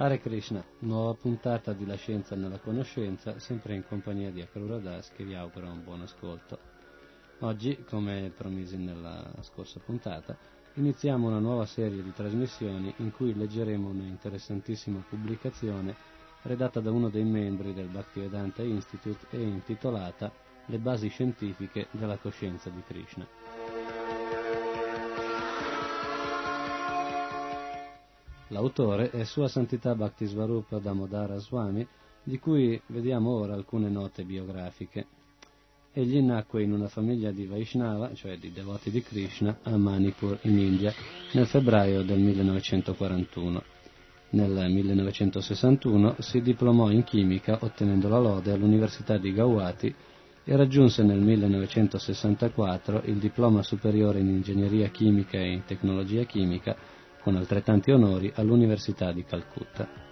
Hare Krishna, nuova puntata di La scienza nella conoscenza, sempre in compagnia di Akrura Das che vi augura un buon ascolto. Oggi, come promisi nella scorsa puntata, iniziamo una nuova serie di trasmissioni in cui leggeremo una interessantissima pubblicazione redatta da uno dei membri del Bhaktivedanta Institute e intitolata Le basi scientifiche della coscienza di Krishna. L'autore è Sua Santità Bhaktisvarupa Damodara Swami, di cui vediamo ora alcune note biografiche. Egli nacque in una famiglia di Vaishnava, cioè di devoti di Krishna, a Manipur in India, nel febbraio del 1941. Nel 1961 si diplomò in chimica ottenendo la lode all'Università di Gauhati e raggiunse nel 1964 il diploma superiore in ingegneria chimica e in tecnologia chimica con altrettanti onori all'Università di Calcutta.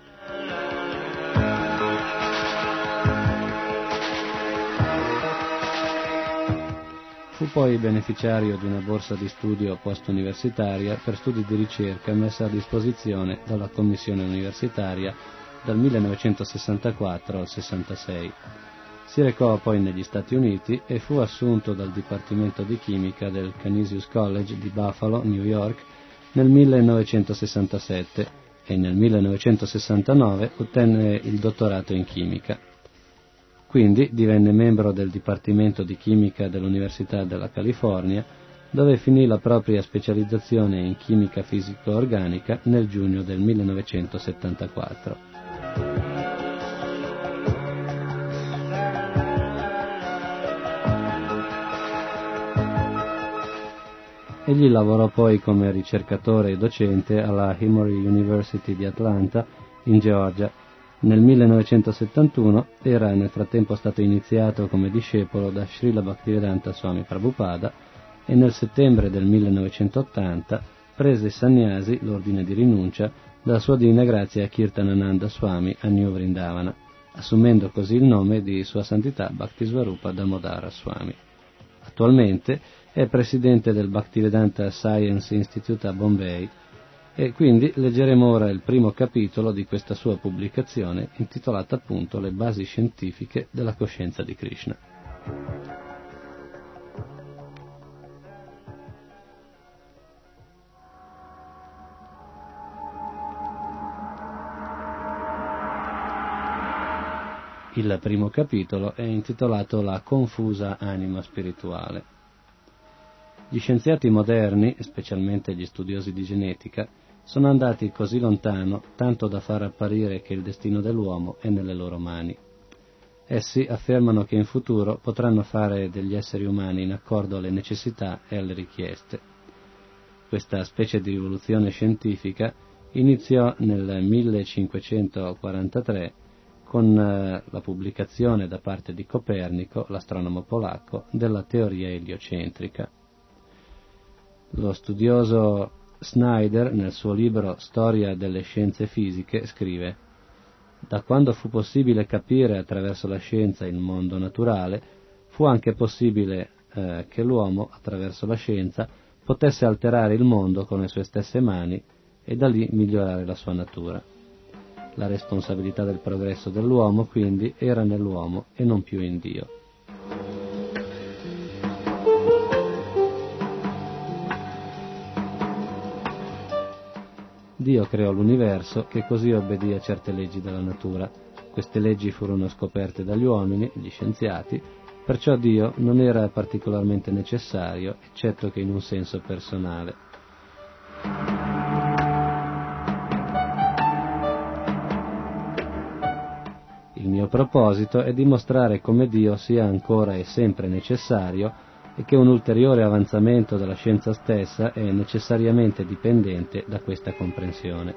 Fu poi beneficiario di una borsa di studio post-universitaria per studi di ricerca messa a disposizione dalla Commissione universitaria dal 1964 al 66. Si recò poi negli Stati Uniti e fu assunto dal Dipartimento di Chimica del Canisius College di Buffalo, New York, nel 1967 e nel 1969 ottenne il dottorato in chimica. Quindi divenne membro del Dipartimento di Chimica dell'Università della California, dove finì la propria specializzazione in chimica fisico-organica nel giugno del 1974. Egli lavorò poi come ricercatore e docente alla Emory University di Atlanta, in Georgia. Nel 1971 era nel frattempo stato iniziato come discepolo da Srila Bhaktivedanta Swami Prabhupada e nel settembre del 1980 prese sannyasi, l'ordine di rinuncia, dalla sua divina grazia Kirtanananda Swami a New Vrindavana, assumendo così il nome di Sua Santità Bhaktisvarupa Damodara Swami. Attualmente è presidente del Bhaktivedanta Science Institute a Bombay e quindi leggeremo ora il primo capitolo di questa sua pubblicazione intitolata appunto Le basi scientifiche della coscienza di Krishna. Il primo capitolo è intitolato La confusa anima spirituale. Gli scienziati moderni, specialmente gli studiosi di genetica, sono andati così lontano tanto da far apparire che il destino dell'uomo è nelle loro mani. Essi affermano che in futuro potranno fare degli esseri umani in accordo alle necessità e alle richieste. Questa specie di rivoluzione scientifica iniziò nel 1543 con eh, la pubblicazione da parte di Copernico, l'astronomo polacco, della teoria eliocentrica. Lo studioso Snyder, nel suo libro Storia delle scienze fisiche, scrive Da quando fu possibile capire attraverso la scienza il mondo naturale, fu anche possibile eh, che l'uomo, attraverso la scienza, potesse alterare il mondo con le sue stesse mani e da lì migliorare la sua natura. La responsabilità del progresso dell'uomo, quindi, era nell'uomo e non più in Dio. Dio creò l'universo che così obbedì a certe leggi della natura. Queste leggi furono scoperte dagli uomini, gli scienziati, perciò Dio non era particolarmente necessario, eccetto che in un senso personale. Il mio proposito è dimostrare come Dio sia ancora e sempre necessario e che un ulteriore avanzamento della scienza stessa è necessariamente dipendente da questa comprensione.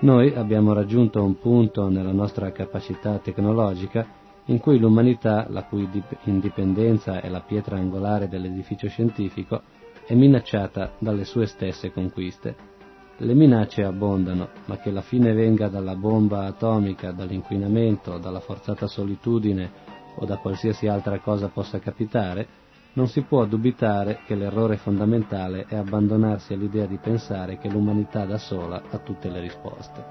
Noi abbiamo raggiunto un punto nella nostra capacità tecnologica in cui l'umanità, la cui indipendenza è la pietra angolare dell'edificio scientifico, è minacciata dalle sue stesse conquiste. Le minacce abbondano, ma che la fine venga dalla bomba atomica, dall'inquinamento, dalla forzata solitudine o da qualsiasi altra cosa possa capitare, non si può dubitare che l'errore fondamentale è abbandonarsi all'idea di pensare che l'umanità da sola ha tutte le risposte.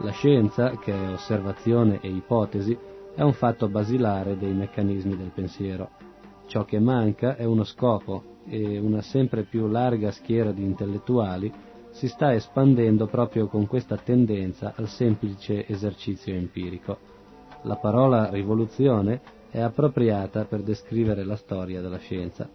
La scienza, che è osservazione e ipotesi, è un fatto basilare dei meccanismi del pensiero. Ciò che manca è uno scopo e una sempre più larga schiera di intellettuali si sta espandendo proprio con questa tendenza al semplice esercizio empirico. La parola rivoluzione è appropriata per descrivere la storia della scienza.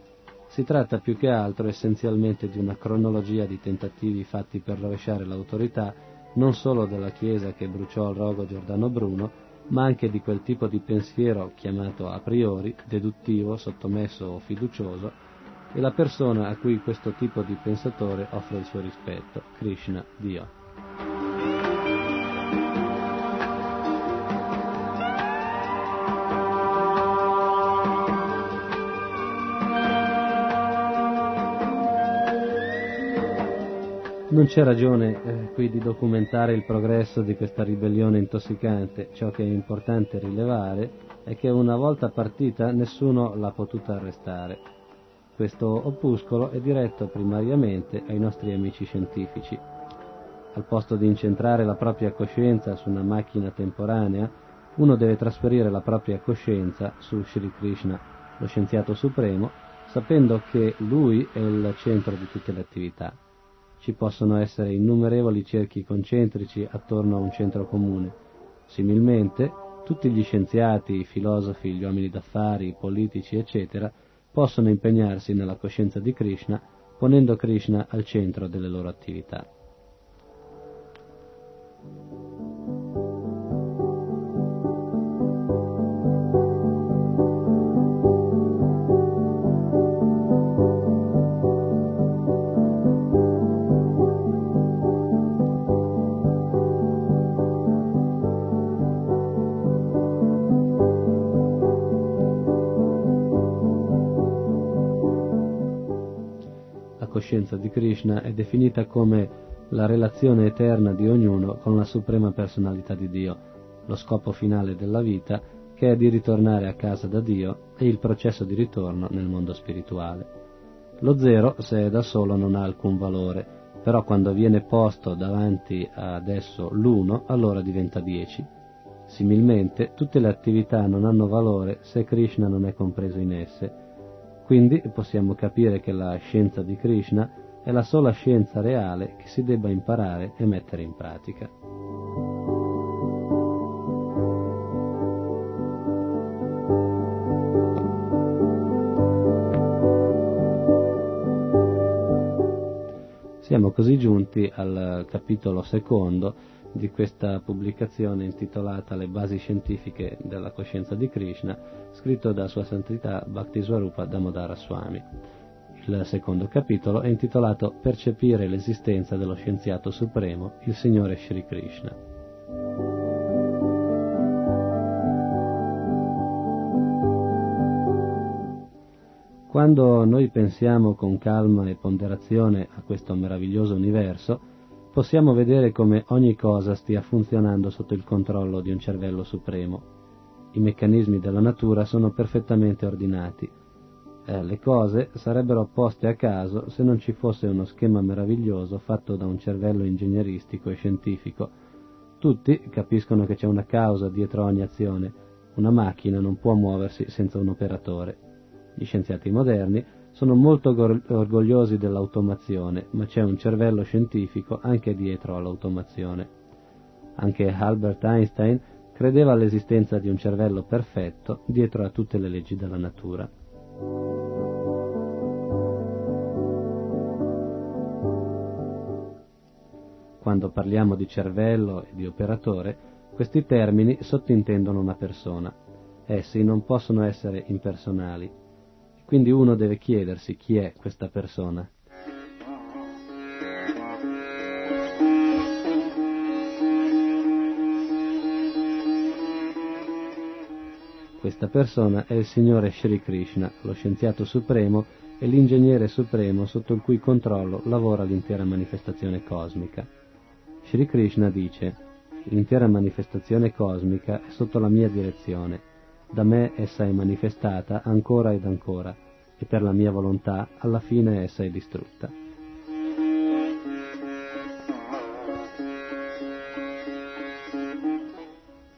Si tratta più che altro essenzialmente di una cronologia di tentativi fatti per rovesciare l'autorità non solo della Chiesa che bruciò il rogo Giordano Bruno, ma anche di quel tipo di pensiero chiamato a priori, deduttivo, sottomesso o fiducioso, e la persona a cui questo tipo di pensatore offre il suo rispetto, Krishna, Dio. Non c'è ragione eh, qui di documentare il progresso di questa ribellione intossicante, ciò che è importante rilevare è che una volta partita nessuno l'ha potuta arrestare. Questo opuscolo è diretto primariamente ai nostri amici scientifici. Al posto di incentrare la propria coscienza su una macchina temporanea, uno deve trasferire la propria coscienza su Sri Krishna, lo scienziato supremo, sapendo che lui è il centro di tutte le attività ci possono essere innumerevoli cerchi concentrici attorno a un centro comune. Similmente, tutti gli scienziati, i filosofi, gli uomini d'affari, i politici, eccetera, possono impegnarsi nella coscienza di Krishna ponendo Krishna al centro delle loro attività. Coscienza di Krishna è definita come la relazione eterna di ognuno con la suprema personalità di Dio, lo scopo finale della vita che è di ritornare a casa da Dio e il processo di ritorno nel mondo spirituale. Lo zero, se è da solo, non ha alcun valore, però quando viene posto davanti ad esso l'uno, allora diventa dieci. Similmente, tutte le attività non hanno valore se Krishna non è compreso in esse, quindi possiamo capire che la scienza di Krishna è la sola scienza reale che si debba imparare e mettere in pratica. Siamo così giunti al capitolo secondo di questa pubblicazione intitolata Le basi scientifiche della coscienza di Krishna, scritto da Sua Santità Bhaktiswarupa Damodara Swami. Il secondo capitolo è intitolato Percepire l'esistenza dello scienziato supremo, il Signore Sri Krishna. Quando noi pensiamo con calma e ponderazione a questo meraviglioso universo, possiamo vedere come ogni cosa stia funzionando sotto il controllo di un cervello supremo. I meccanismi della natura sono perfettamente ordinati. Eh, le cose sarebbero poste a caso se non ci fosse uno schema meraviglioso fatto da un cervello ingegneristico e scientifico. Tutti capiscono che c'è una causa dietro ogni azione. Una macchina non può muoversi senza un operatore. Gli scienziati moderni sono molto orgogliosi dell'automazione, ma c'è un cervello scientifico anche dietro all'automazione. Anche Albert Einstein credeva all'esistenza di un cervello perfetto dietro a tutte le leggi della natura. Quando parliamo di cervello e di operatore, questi termini sottintendono una persona. Essi non possono essere impersonali, quindi uno deve chiedersi chi è questa persona. Questa persona è il Signore Sri Krishna, lo scienziato supremo e l'ingegnere supremo sotto il cui controllo lavora l'intera manifestazione cosmica. Sri Krishna dice, l'intera manifestazione cosmica è sotto la mia direzione da me essa è manifestata ancora ed ancora, e per la mia volontà alla fine essa è distrutta.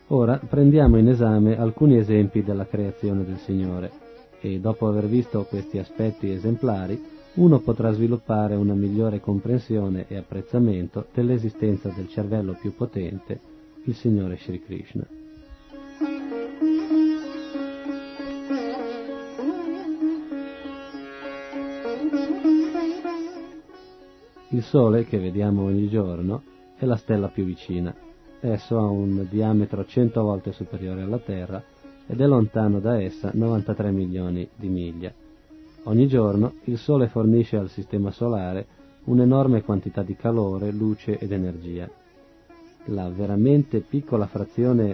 Ora prendiamo in esame alcuni esempi della creazione del Signore e dopo aver visto questi aspetti esemplari uno potrà sviluppare una migliore comprensione e apprezzamento dell'esistenza del cervello più potente, il Signore Sri Krishna. Il Sole, che vediamo ogni giorno, è la stella più vicina. Esso ha un diametro 100 volte superiore alla Terra ed è lontano da essa 93 milioni di miglia. Ogni giorno il Sole fornisce al Sistema Solare un'enorme quantità di calore, luce ed energia. La veramente piccola frazione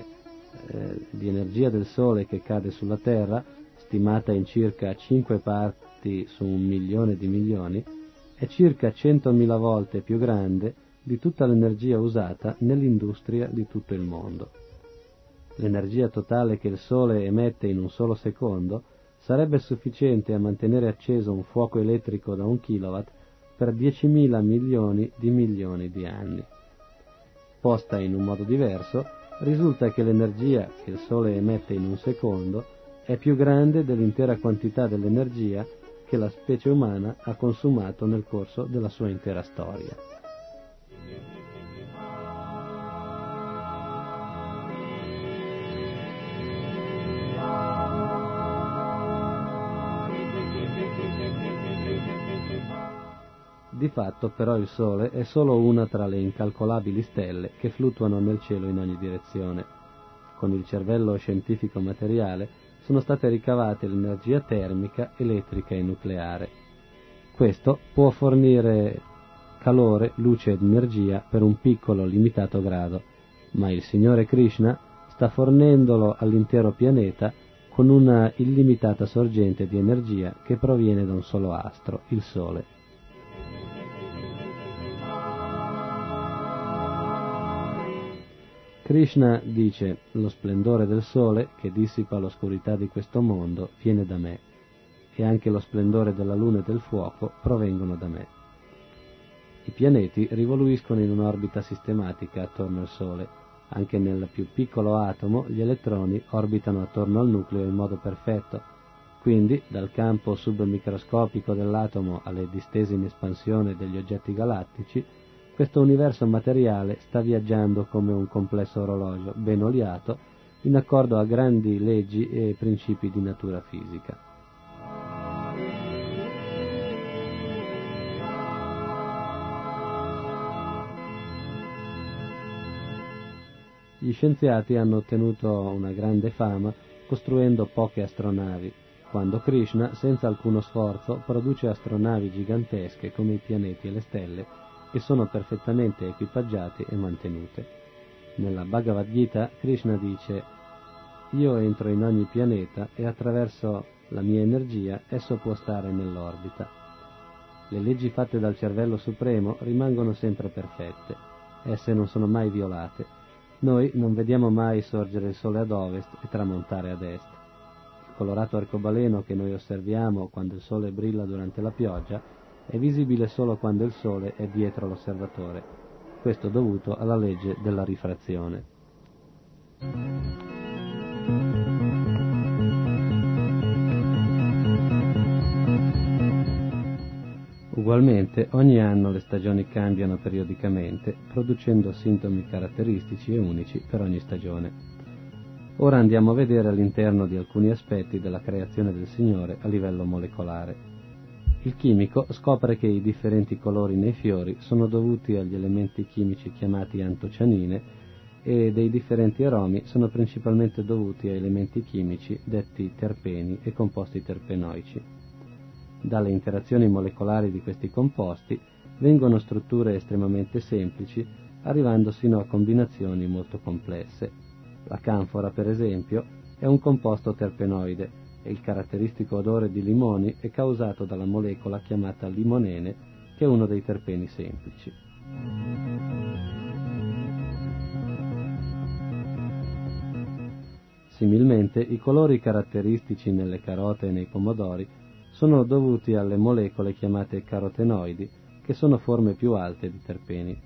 eh, di energia del Sole che cade sulla Terra, stimata in circa 5 parti su un milione di milioni, è circa 100.000 volte più grande di tutta l'energia usata nell'industria di tutto il mondo. L'energia totale che il Sole emette in un solo secondo sarebbe sufficiente a mantenere acceso un fuoco elettrico da un kilowatt per 10.000 milioni di milioni di anni. Posta in un modo diverso, risulta che l'energia che il Sole emette in un secondo è più grande dell'intera quantità dell'energia che la specie umana ha consumato nel corso della sua intera storia. Di fatto però il Sole è solo una tra le incalcolabili stelle che fluttuano nel cielo in ogni direzione. Con il cervello scientifico materiale sono state ricavate l'energia termica, elettrica e nucleare. Questo può fornire calore, luce ed energia per un piccolo limitato grado, ma il Signore Krishna sta fornendolo all'intero pianeta con una illimitata sorgente di energia che proviene da un solo astro, il Sole. Krishna dice lo splendore del sole che dissipa l'oscurità di questo mondo viene da me e anche lo splendore della luna e del fuoco provengono da me. I pianeti rivoluiscono in un'orbita sistematica attorno al Sole, anche nel più piccolo atomo gli elettroni orbitano attorno al nucleo in modo perfetto, quindi dal campo submicroscopico dell'atomo alle distese in espansione degli oggetti galattici questo universo materiale sta viaggiando come un complesso orologio ben oliato in accordo a grandi leggi e principi di natura fisica. Gli scienziati hanno ottenuto una grande fama costruendo poche astronavi, quando Krishna, senza alcuno sforzo, produce astronavi gigantesche come i pianeti e le stelle che sono perfettamente equipaggiate e mantenute. Nella Bhagavad Gita Krishna dice Io entro in ogni pianeta e attraverso la mia energia esso può stare nell'orbita. Le leggi fatte dal cervello supremo rimangono sempre perfette, esse non sono mai violate. Noi non vediamo mai sorgere il sole ad ovest e tramontare ad est. Il colorato arcobaleno che noi osserviamo quando il sole brilla durante la pioggia è visibile solo quando il Sole è dietro l'osservatore, questo dovuto alla legge della rifrazione. Ugualmente, ogni anno le stagioni cambiano periodicamente, producendo sintomi caratteristici e unici per ogni stagione. Ora andiamo a vedere all'interno di alcuni aspetti della creazione del Signore a livello molecolare. Il chimico scopre che i differenti colori nei fiori sono dovuti agli elementi chimici chiamati antocianine e dei differenti aromi sono principalmente dovuti a elementi chimici detti terpeni e composti terpenoici. Dalle interazioni molecolari di questi composti vengono strutture estremamente semplici, arrivando sino a combinazioni molto complesse. La canfora, per esempio, è un composto terpenoide e il caratteristico odore di limoni è causato dalla molecola chiamata limonene, che è uno dei terpeni semplici. Similmente, i colori caratteristici nelle carote e nei pomodori sono dovuti alle molecole chiamate carotenoidi, che sono forme più alte di terpeni.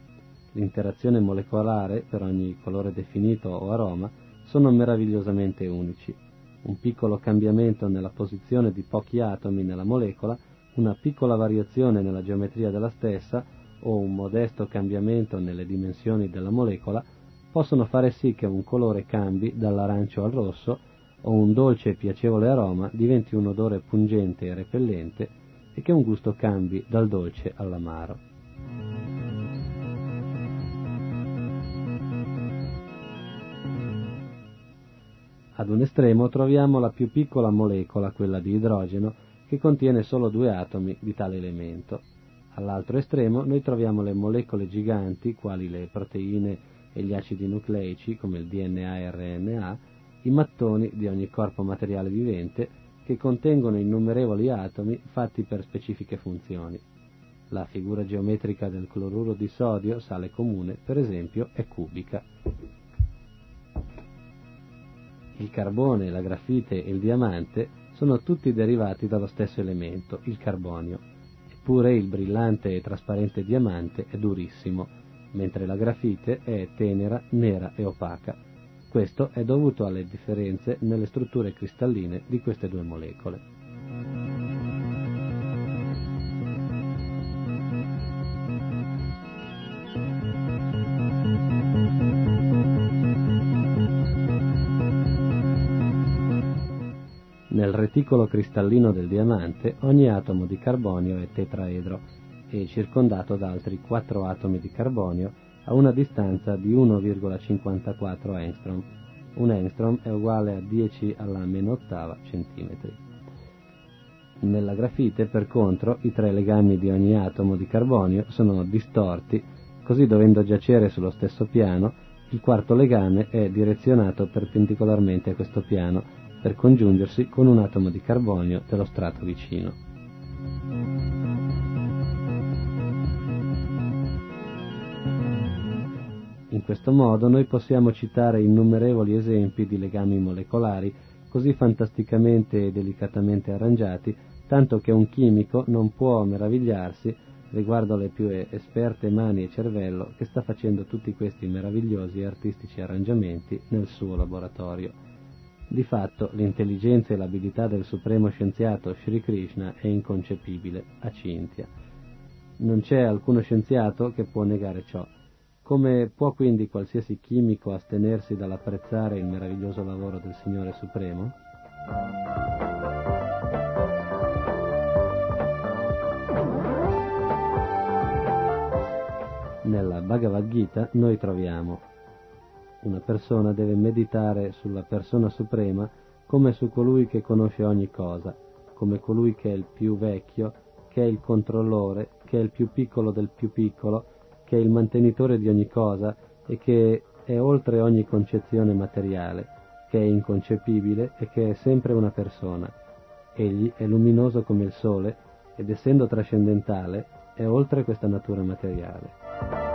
L'interazione molecolare per ogni colore definito o aroma sono meravigliosamente unici. Un piccolo cambiamento nella posizione di pochi atomi nella molecola, una piccola variazione nella geometria della stessa o un modesto cambiamento nelle dimensioni della molecola possono fare sì che un colore cambi dall'arancio al rosso o un dolce e piacevole aroma diventi un odore pungente e repellente e che un gusto cambi dal dolce all'amaro. Ad un estremo troviamo la più piccola molecola, quella di idrogeno, che contiene solo due atomi di tale elemento. All'altro estremo noi troviamo le molecole giganti, quali le proteine e gli acidi nucleici, come il DNA e RNA, i mattoni di ogni corpo materiale vivente che contengono innumerevoli atomi fatti per specifiche funzioni. La figura geometrica del cloruro di sodio, sale comune, per esempio, è cubica. Il carbone, la grafite e il diamante sono tutti derivati dallo stesso elemento, il carbonio, eppure il brillante e trasparente diamante è durissimo, mentre la grafite è tenera, nera e opaca questo è dovuto alle differenze nelle strutture cristalline di queste due molecole. Nel reticolo cristallino del diamante ogni atomo di carbonio è tetraedro e circondato da altri quattro atomi di carbonio a una distanza di 1,54 angstrom. Un angstrom è uguale a 10 alla meno ottava centimetri. Nella grafite, per contro, i tre legami di ogni atomo di carbonio sono distorti, così dovendo giacere sullo stesso piano, il quarto legame è direzionato perpendicolarmente a questo piano per congiungersi con un atomo di carbonio dello strato vicino. In questo modo noi possiamo citare innumerevoli esempi di legami molecolari così fantasticamente e delicatamente arrangiati, tanto che un chimico non può meravigliarsi riguardo alle più esperte mani e cervello che sta facendo tutti questi meravigliosi e artistici arrangiamenti nel suo laboratorio. Di fatto l'intelligenza e l'abilità del supremo scienziato Sri Krishna è inconcepibile, a Cintia. Non c'è alcuno scienziato che può negare ciò. Come può quindi qualsiasi chimico astenersi dall'apprezzare il meraviglioso lavoro del Signore Supremo? Nella Bhagavad Gita noi troviamo una persona deve meditare sulla persona suprema come su colui che conosce ogni cosa, come colui che è il più vecchio, che è il controllore, che è il più piccolo del più piccolo, che è il mantenitore di ogni cosa e che è oltre ogni concezione materiale, che è inconcepibile e che è sempre una persona. Egli è luminoso come il sole ed essendo trascendentale è oltre questa natura materiale.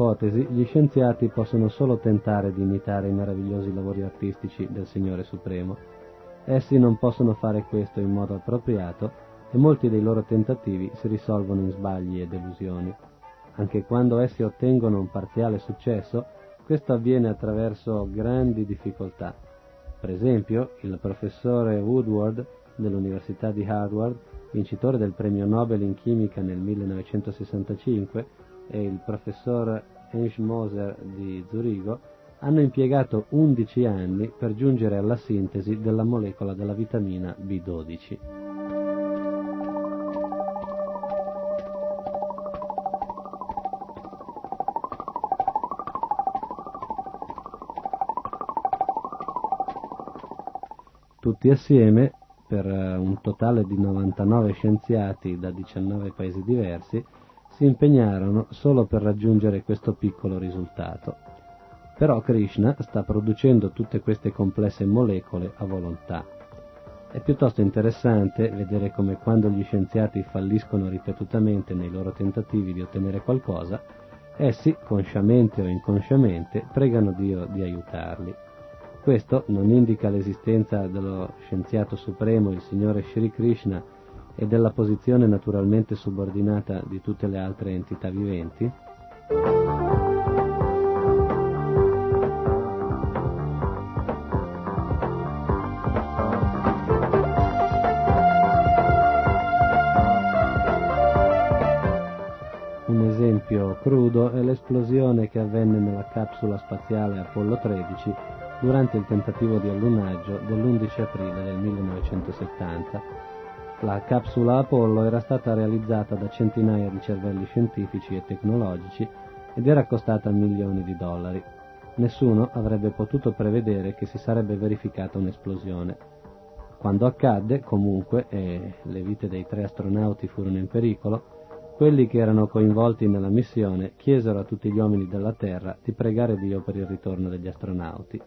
Ipotesi, gli scienziati possono solo tentare di imitare i meravigliosi lavori artistici del Signore Supremo. Essi non possono fare questo in modo appropriato e molti dei loro tentativi si risolvono in sbagli e delusioni. Anche quando essi ottengono un parziale successo, questo avviene attraverso grandi difficoltà. Per esempio, il professore Woodward dell'Università di Harvard, vincitore del premio Nobel in chimica nel 1965, e il professor Heinz Moser di Zurigo hanno impiegato 11 anni per giungere alla sintesi della molecola della vitamina B12. Tutti assieme, per un totale di 99 scienziati da 19 paesi diversi, si impegnarono solo per raggiungere questo piccolo risultato. Però Krishna sta producendo tutte queste complesse molecole a volontà. È piuttosto interessante vedere come quando gli scienziati falliscono ripetutamente nei loro tentativi di ottenere qualcosa, Essi, consciamente o inconsciamente, pregano Dio di aiutarli. Questo non indica l'esistenza dello scienziato supremo, il Signore Sri Krishna, e della posizione naturalmente subordinata di tutte le altre entità viventi? Crudo è l'esplosione che avvenne nella capsula spaziale Apollo 13 durante il tentativo di allunaggio dell'11 aprile del 1970. La capsula Apollo era stata realizzata da centinaia di cervelli scientifici e tecnologici ed era costata milioni di dollari. Nessuno avrebbe potuto prevedere che si sarebbe verificata un'esplosione. Quando accadde, comunque, e le vite dei tre astronauti furono in pericolo, quelli che erano coinvolti nella missione chiesero a tutti gli uomini della Terra di pregare Dio per il ritorno degli astronauti.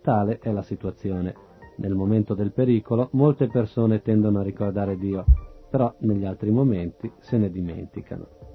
Tale è la situazione. Nel momento del pericolo molte persone tendono a ricordare Dio, però negli altri momenti se ne dimenticano.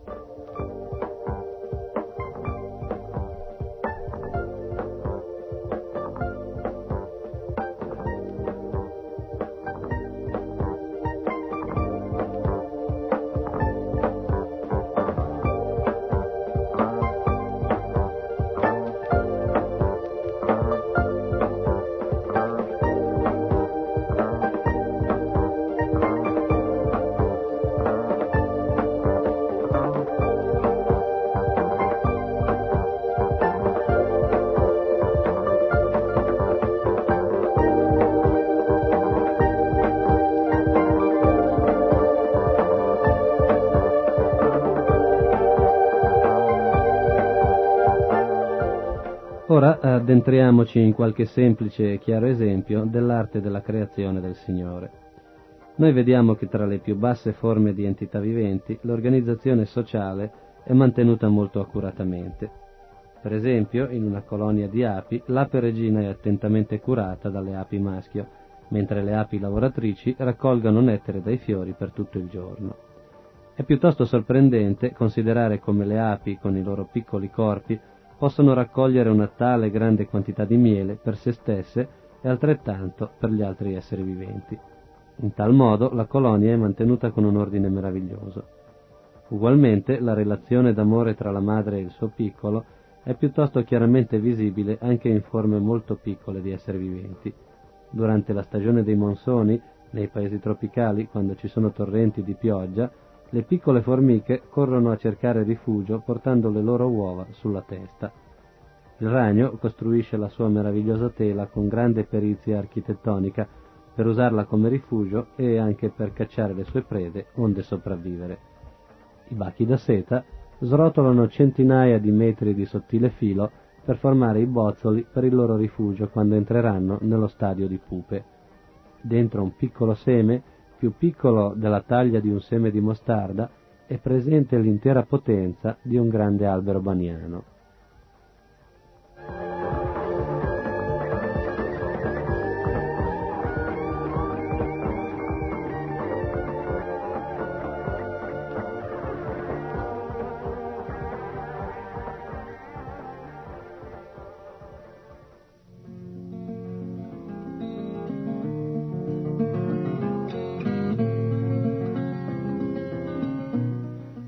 Ora addentriamoci in qualche semplice e chiaro esempio dell'arte della creazione del Signore. Noi vediamo che tra le più basse forme di entità viventi l'organizzazione sociale è mantenuta molto accuratamente. Per esempio, in una colonia di api, l'ape regina è attentamente curata dalle api maschio, mentre le api lavoratrici raccolgono nettere dai fiori per tutto il giorno. È piuttosto sorprendente considerare come le api, con i loro piccoli corpi, possono raccogliere una tale grande quantità di miele per se stesse e altrettanto per gli altri esseri viventi. In tal modo la colonia è mantenuta con un ordine meraviglioso. Ugualmente la relazione d'amore tra la madre e il suo piccolo è piuttosto chiaramente visibile anche in forme molto piccole di esseri viventi. Durante la stagione dei monsoni, nei paesi tropicali, quando ci sono torrenti di pioggia, le piccole formiche corrono a cercare rifugio portando le loro uova sulla testa. Il ragno costruisce la sua meravigliosa tela con grande perizia architettonica per usarla come rifugio e anche per cacciare le sue prede onde sopravvivere. I bachi da seta srotolano centinaia di metri di sottile filo per formare i bozzoli per il loro rifugio quando entreranno nello stadio di pupe. Dentro un piccolo seme più piccolo della taglia di un seme di mostarda, è presente l'intera potenza di un grande albero baniano.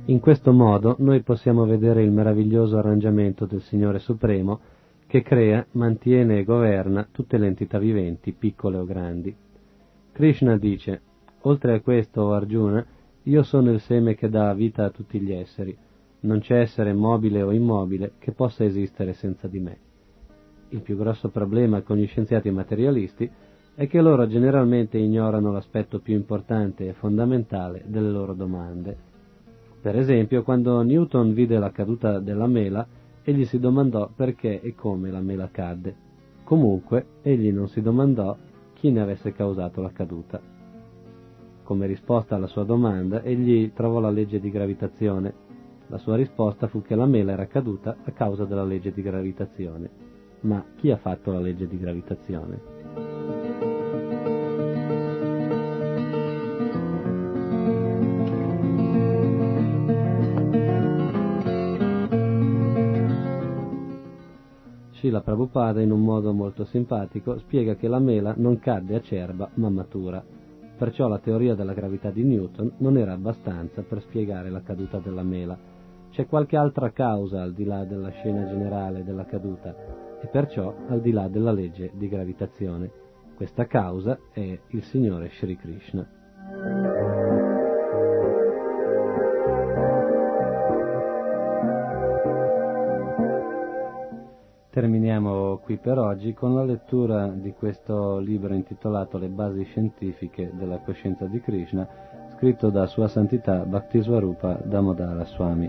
In questo modo noi possiamo vedere il meraviglioso arrangiamento del Signore Supremo che crea, mantiene e governa tutte le entità viventi, piccole o grandi. Krishna dice, oltre a questo, o Arjuna, io sono il seme che dà vita a tutti gli esseri, non c'è essere mobile o immobile che possa esistere senza di me. Il più grosso problema con gli scienziati materialisti è che loro generalmente ignorano l'aspetto più importante e fondamentale delle loro domande per esempio, quando Newton vide la caduta della mela, egli si domandò perché e come la mela cadde. Comunque, egli non si domandò chi ne avesse causato la caduta. Come risposta alla sua domanda, egli trovò la legge di gravitazione. La sua risposta fu che la mela era caduta a causa della legge di gravitazione. Ma chi ha fatto la legge di gravitazione? Srila Prabhupada in un modo molto simpatico spiega che la mela non cadde acerba ma matura, perciò la teoria della gravità di Newton non era abbastanza per spiegare la caduta della mela. C'è qualche altra causa al di là della scena generale della caduta e perciò al di là della legge di gravitazione. Questa causa è il Signore Sri Krishna. Terminiamo qui per oggi con la lettura di questo libro intitolato Le basi scientifiche della coscienza di Krishna, scritto da Sua Santità Bhaktiswarupa Damodara Swami.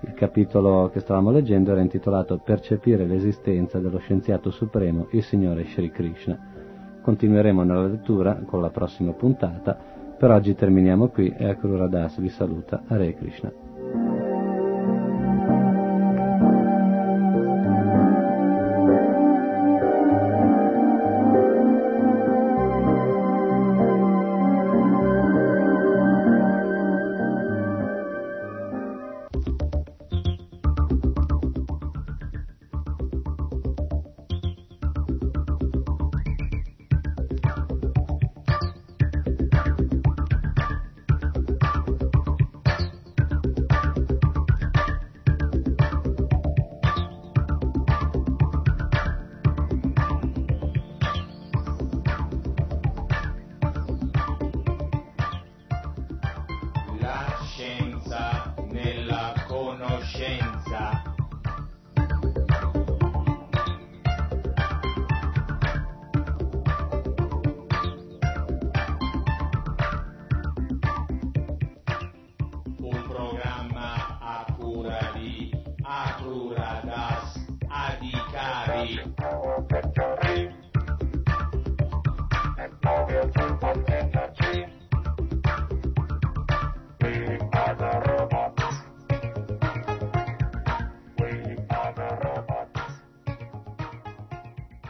Il capitolo che stavamo leggendo era intitolato Percepire l'esistenza dello scienziato supremo, il Signore Sri Krishna. Continueremo nella lettura con la prossima puntata. Per oggi terminiamo qui e Akrura Das vi saluta. Hare Krishna.